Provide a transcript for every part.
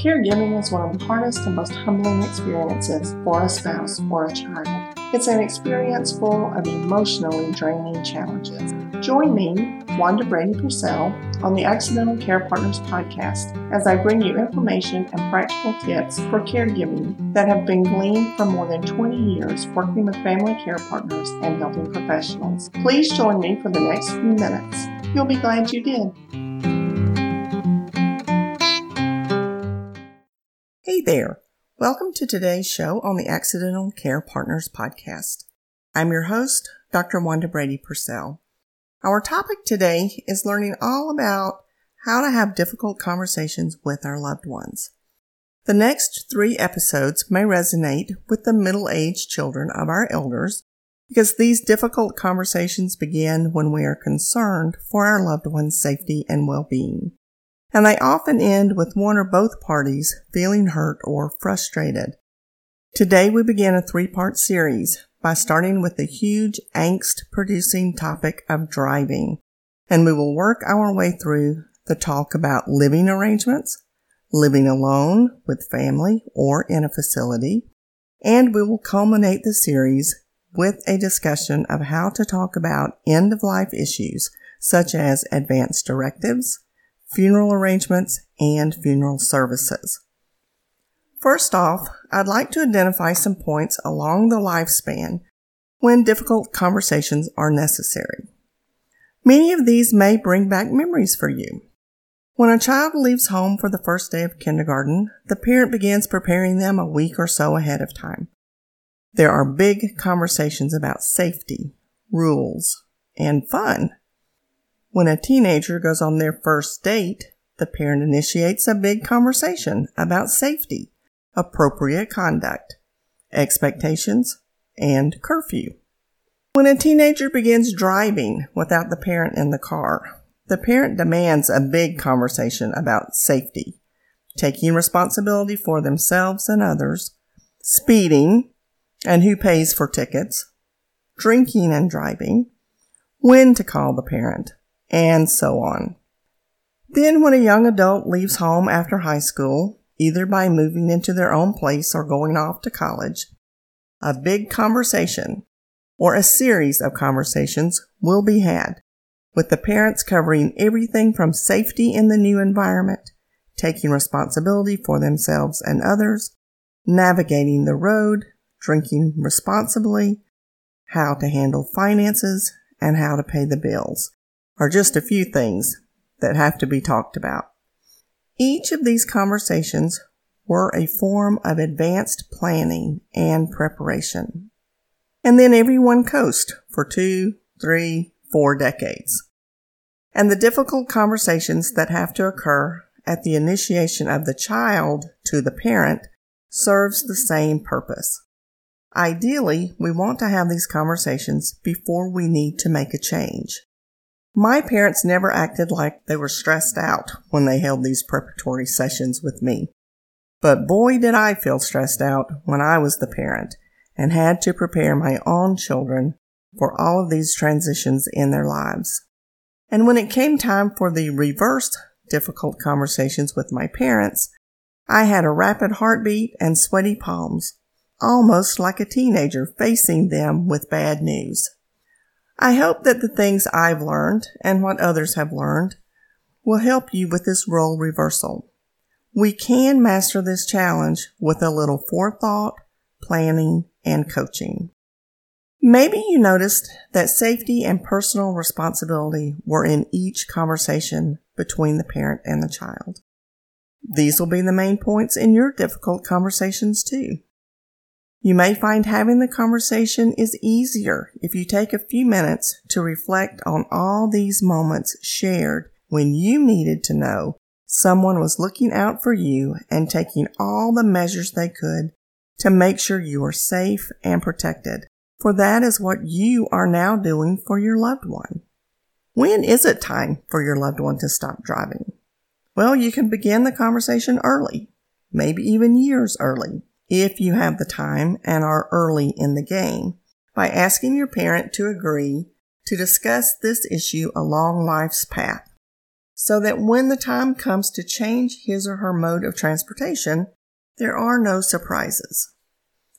Caregiving is one of the hardest and most humbling experiences for a spouse or a child. It's an experience full of emotionally draining challenges. Join me, Wanda Brady Purcell, on the Accidental Care Partners podcast as I bring you information and practical tips for caregiving that have been gleaned from more than 20 years working with family care partners and helping professionals. Please join me for the next few minutes. You'll be glad you did. There. Welcome to today's show on the Accidental Care Partners podcast. I'm your host, Dr. Wanda Brady Purcell. Our topic today is learning all about how to have difficult conversations with our loved ones. The next three episodes may resonate with the middle-aged children of our elders because these difficult conversations begin when we are concerned for our loved one's safety and well-being and they often end with one or both parties feeling hurt or frustrated. Today we begin a three-part series by starting with the huge angst-producing topic of driving, and we will work our way through the talk about living arrangements, living alone with family or in a facility, and we will culminate the series with a discussion of how to talk about end of life issues such as advance directives, funeral arrangements, and funeral services. First off, I'd like to identify some points along the lifespan when difficult conversations are necessary. Many of these may bring back memories for you. When a child leaves home for the first day of kindergarten, the parent begins preparing them a week or so ahead of time. There are big conversations about safety, rules, and fun. When a teenager goes on their first date, the parent initiates a big conversation about safety, appropriate conduct, expectations, and curfew. When a teenager begins driving without the parent in the car, the parent demands a big conversation about safety, taking responsibility for themselves and others, speeding, and who pays for tickets, drinking and driving, when to call the parent, and so on. Then when a young adult leaves home after high school, either by moving into their own place or going off to college, a big conversation or a series of conversations will be had with the parents covering everything from safety in the new environment, taking responsibility for themselves and others, navigating the road, drinking responsibly, how to handle finances, and how to pay the bills are just a few things that have to be talked about. Each of these conversations were a form of advanced planning and preparation. And then everyone coast for two, three, four decades. And the difficult conversations that have to occur at the initiation of the child to the parent serves the same purpose. Ideally, we want to have these conversations before we need to make a change. My parents never acted like they were stressed out when they held these preparatory sessions with me. But boy did I feel stressed out when I was the parent and had to prepare my own children for all of these transitions in their lives. And when it came time for the reversed difficult conversations with my parents, I had a rapid heartbeat and sweaty palms, almost like a teenager facing them with bad news. I hope that the things I've learned and what others have learned will help you with this role reversal. We can master this challenge with a little forethought, planning, and coaching. Maybe you noticed that safety and personal responsibility were in each conversation between the parent and the child. These will be the main points in your difficult conversations too. You may find having the conversation is easier if you take a few minutes to reflect on all these moments shared when you needed to know someone was looking out for you and taking all the measures they could to make sure you are safe and protected. For that is what you are now doing for your loved one. When is it time for your loved one to stop driving? Well, you can begin the conversation early, maybe even years early if you have the time and are early in the game, by asking your parent to agree to discuss this issue along life's path. so that when the time comes to change his or her mode of transportation, there are no surprises.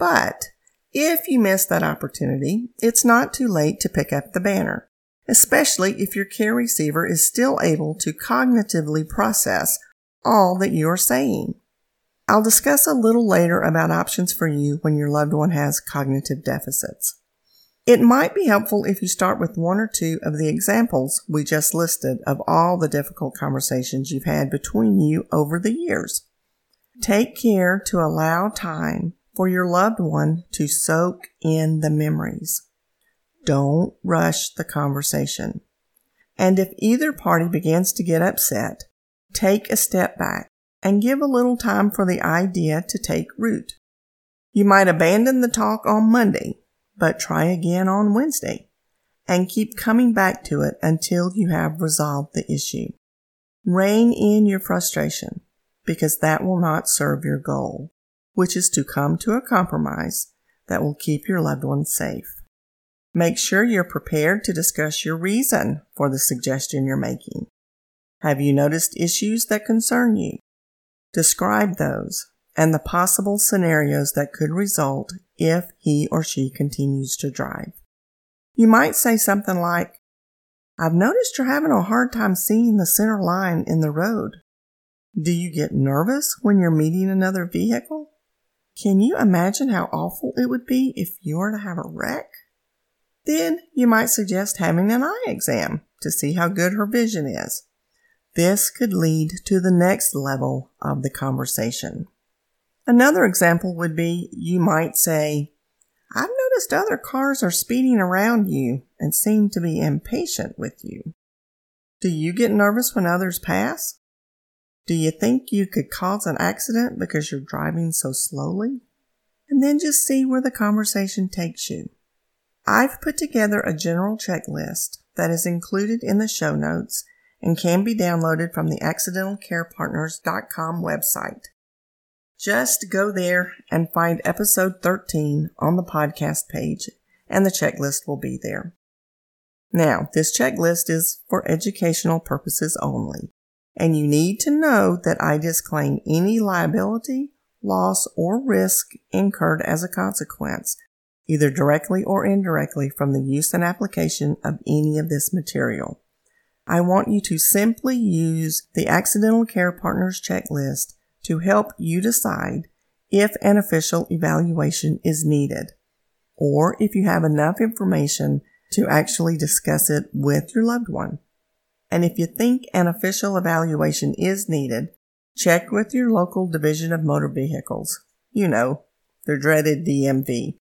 But if you miss that opportunity, it's not too late to pick up the banner, especially if your care receiver is still able to cognitively process all that you are saying. I'll discuss a little later about options for you when your loved one has cognitive deficits. It might be helpful if you start with one or two of the examples we just listed of all the difficult conversations you've had between you over the years. Take care to allow time for your loved one to soak in the memories. Don't rush the conversation. And if either party begins to get upset, take a step back and give a little time for the idea to take root. You might abandon the talk on Monday but try again on Wednesday and keep coming back to it until you have resolved the issue. Rein in your frustration because that will not serve your goal, which is to come to a compromise that will keep your loved one safe. Make sure you're prepared to discuss your reason for the suggestion you're making. Have you noticed issues that concern you? Describe those and the possible scenarios that could result if he or she continues to drive. You might say something like, I've noticed you're having a hard time seeing the center line in the road. Do you get nervous when you're meeting another vehicle? Can you imagine how awful it would be if you were to have a wreck? Then you might suggest having an eye exam to see how good her vision is. This could lead to the next level of the conversation. Another example would be you might say, I've noticed other cars are speeding around you and seem to be impatient with you. Do you get nervous when others pass? Do you think you could cause an accident because you're driving so slowly? And then just see where the conversation takes you. I've put together a general checklist that is included in the show notes and can be downloaded from the accidentalcarepartners.com website. Just go there and find episode 13 on the podcast page, and the checklist will be there. Now, this checklist is for educational purposes only, and you need to know that I disclaim any liability, loss, or risk incurred as a consequence, either directly or indirectly, from the use and application of any of this material. I want you to simply use the Accidental Care Partners checklist to help you decide if an official evaluation is needed or if you have enough information to actually discuss it with your loved one. And if you think an official evaluation is needed, check with your local Division of Motor Vehicles. You know, the dreaded DMV.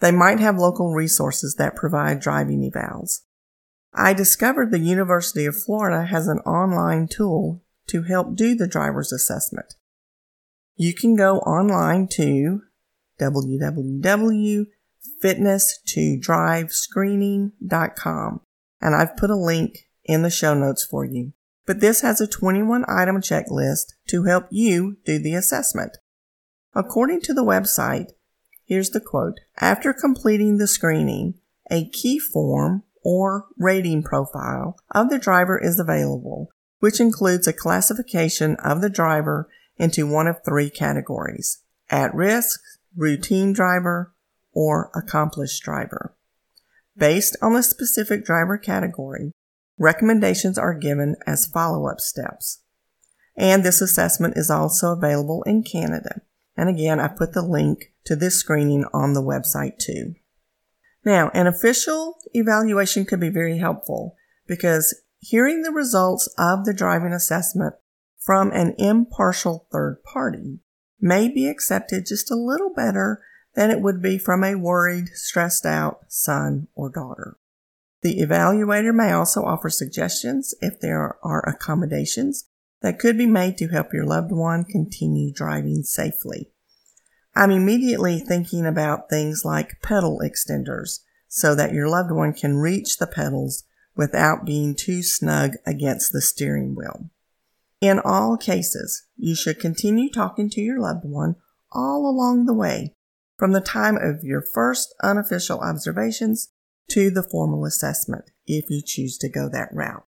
They might have local resources that provide driving evals. I discovered the University of Florida has an online tool to help do the driver's assessment you can go online to www.fitness2drivescreening.com and I've put a link in the show notes for you. But this has a 21 item checklist to help you do the assessment. According to the website, here's the quote. After completing the screening, a key form or rating profile of the driver is available, which includes a classification of the driver into one of three categories at risk, routine driver, or accomplished driver. Based on the specific driver category, recommendations are given as follow up steps. And this assessment is also available in Canada. And again, I put the link to this screening on the website too. Now, an official evaluation could be very helpful because hearing the results of the driving assessment from an impartial third party may be accepted just a little better than it would be from a worried, stressed out son or daughter. The evaluator may also offer suggestions if there are accommodations that could be made to help your loved one continue driving safely. I'm immediately thinking about things like pedal extenders so that your loved one can reach the pedals without being too snug against the steering wheel. In all cases, you should continue talking to your loved one all along the way, from the time of your first unofficial observations to the formal assessment, if you choose to go that route.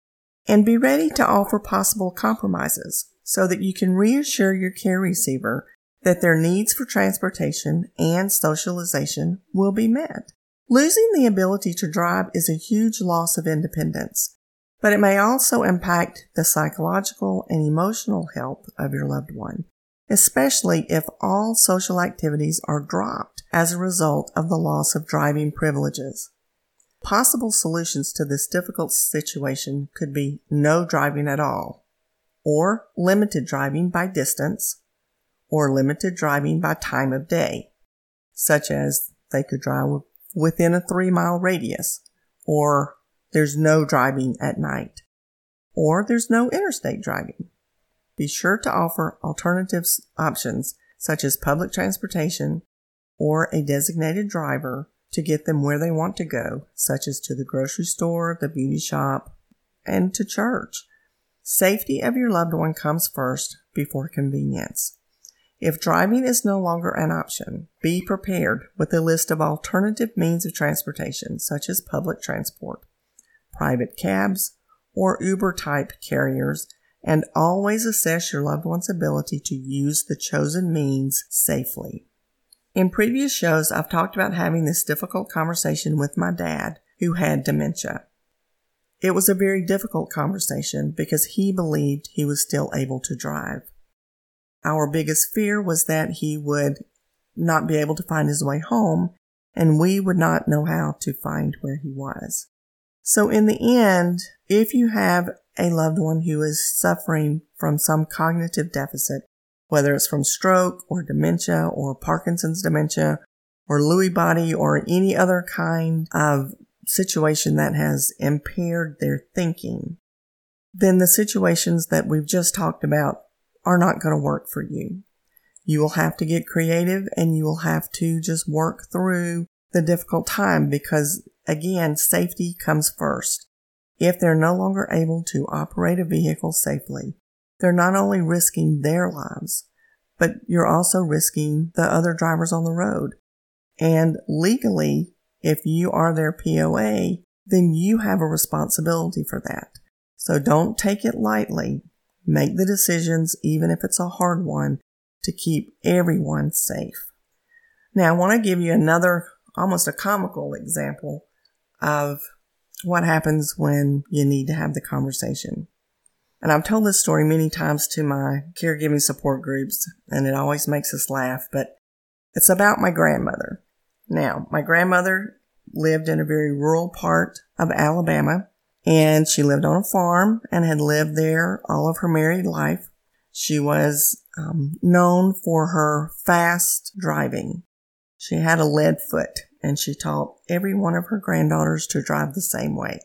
And be ready to offer possible compromises so that you can reassure your care receiver that their needs for transportation and socialization will be met. Losing the ability to drive is a huge loss of independence, but it may also impact the psychological and emotional health of your loved one, especially if all social activities are dropped as a result of the loss of driving privileges. Possible solutions to this difficult situation could be no driving at all, or limited driving by distance, or limited driving by time of day, such as they could drive within a three mile radius, or there's no driving at night, or there's no interstate driving. Be sure to offer alternative options such as public transportation or a designated driver to get them where they want to go, such as to the grocery store, the beauty shop, and to church. Safety of your loved one comes first before convenience. If driving is no longer an option, be prepared with a list of alternative means of transportation, such as public transport, private cabs, or Uber type carriers, and always assess your loved one's ability to use the chosen means safely. In previous shows, I've talked about having this difficult conversation with my dad, who had dementia. It was a very difficult conversation because he believed he was still able to drive. Our biggest fear was that he would not be able to find his way home and we would not know how to find where he was. So in the end, if you have a loved one who is suffering from some cognitive deficit, whether it's from stroke or dementia or Parkinson's dementia or Lewy body or any other kind of situation that has impaired their thinking, then the situations that we've just talked about are not going to work for you. You will have to get creative and you will have to just work through the difficult time because again, safety comes first. If they're no longer able to operate a vehicle safely, they're not only risking their lives, but you're also risking the other drivers on the road. And legally, if you are their POA, then you have a responsibility for that. So don't take it lightly. Make the decisions, even if it's a hard one, to keep everyone safe. Now, I want to give you another, almost a comical example of what happens when you need to have the conversation. And I've told this story many times to my caregiving support groups, and it always makes us laugh, but it's about my grandmother. Now, my grandmother lived in a very rural part of Alabama, and she lived on a farm and had lived there all of her married life. She was um, known for her fast driving. She had a lead foot, and she taught every one of her granddaughters to drive the same way.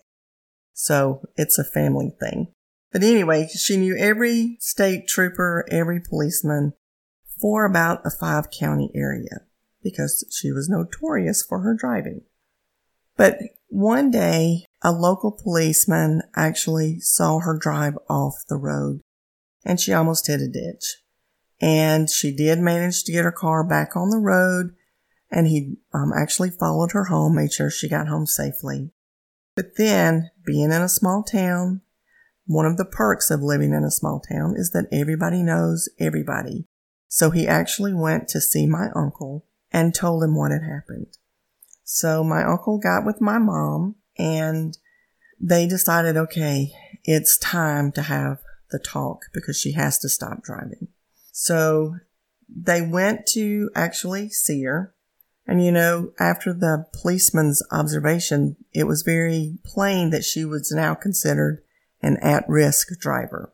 So it's a family thing. But anyway, she knew every state trooper, every policeman for about a five county area because she was notorious for her driving. But one day, a local policeman actually saw her drive off the road and she almost hit a ditch. And she did manage to get her car back on the road and he um, actually followed her home, made sure she got home safely. But then, being in a small town, one of the perks of living in a small town is that everybody knows everybody. So he actually went to see my uncle and told him what had happened. So my uncle got with my mom and they decided, okay, it's time to have the talk because she has to stop driving. So they went to actually see her. And you know, after the policeman's observation, it was very plain that she was now considered an at-risk driver.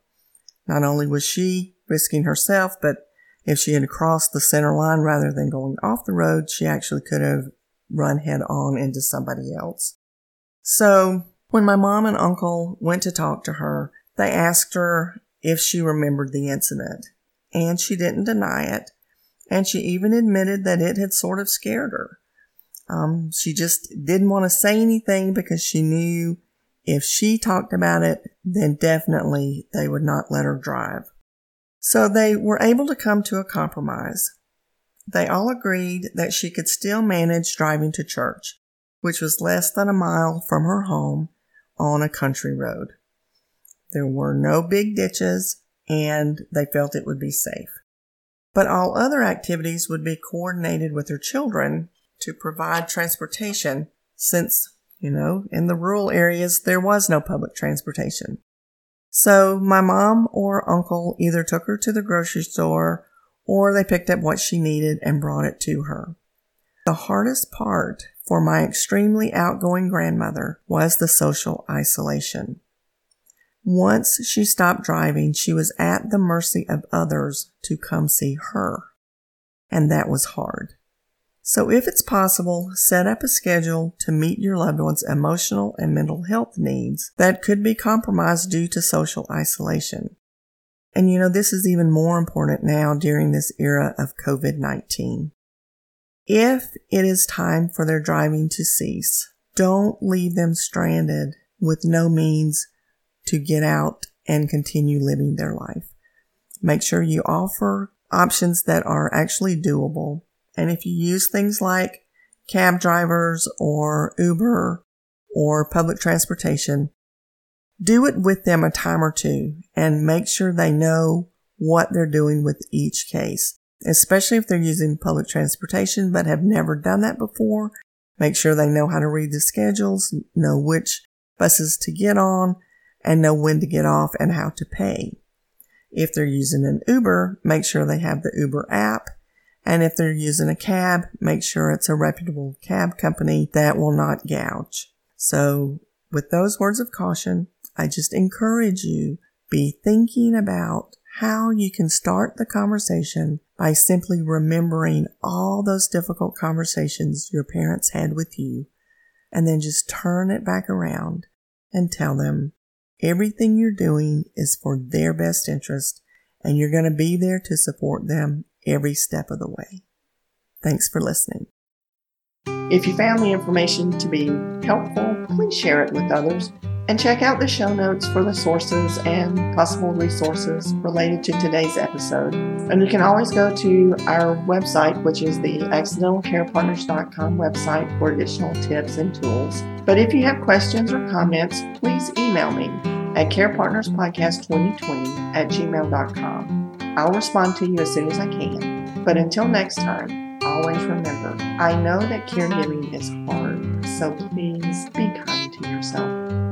Not only was she risking herself, but if she had crossed the center line rather than going off the road, she actually could have run head on into somebody else. So when my mom and uncle went to talk to her, they asked her if she remembered the incident and she didn't deny it. And she even admitted that it had sort of scared her. Um, she just didn't want to say anything because she knew if she talked about it, then definitely they would not let her drive. So they were able to come to a compromise. They all agreed that she could still manage driving to church, which was less than a mile from her home on a country road. There were no big ditches and they felt it would be safe. But all other activities would be coordinated with her children to provide transportation since, you know, in the rural areas there was no public transportation. So my mom or uncle either took her to the grocery store or they picked up what she needed and brought it to her. The hardest part for my extremely outgoing grandmother was the social isolation. Once she stopped driving, she was at the mercy of others to come see her. And that was hard. So if it's possible, set up a schedule to meet your loved one's emotional and mental health needs that could be compromised due to social isolation. And you know, this is even more important now during this era of COVID-19. If it is time for their driving to cease, don't leave them stranded with no means to get out and continue living their life. Make sure you offer options that are actually doable. And if you use things like cab drivers or Uber or public transportation, do it with them a time or two and make sure they know what they're doing with each case, especially if they're using public transportation but have never done that before. Make sure they know how to read the schedules, know which buses to get on, and know when to get off and how to pay. If they're using an Uber, make sure they have the Uber app. And if they're using a cab, make sure it's a reputable cab company that will not gouge. So with those words of caution, I just encourage you be thinking about how you can start the conversation by simply remembering all those difficult conversations your parents had with you and then just turn it back around and tell them Everything you're doing is for their best interest, and you're going to be there to support them every step of the way. Thanks for listening. If you found the information to be helpful, please share it with others and check out the show notes for the sources and possible resources related to today's episode. And you can always go to our website, which is the accidentalcarepartners.com website for additional tips and tools. But if you have questions or comments, please email me at carepartnerspodcast2020 at gmail.com. I'll respond to you as soon as I can. But until next time, always remember I know that caregiving is hard, so please be kind to yourself.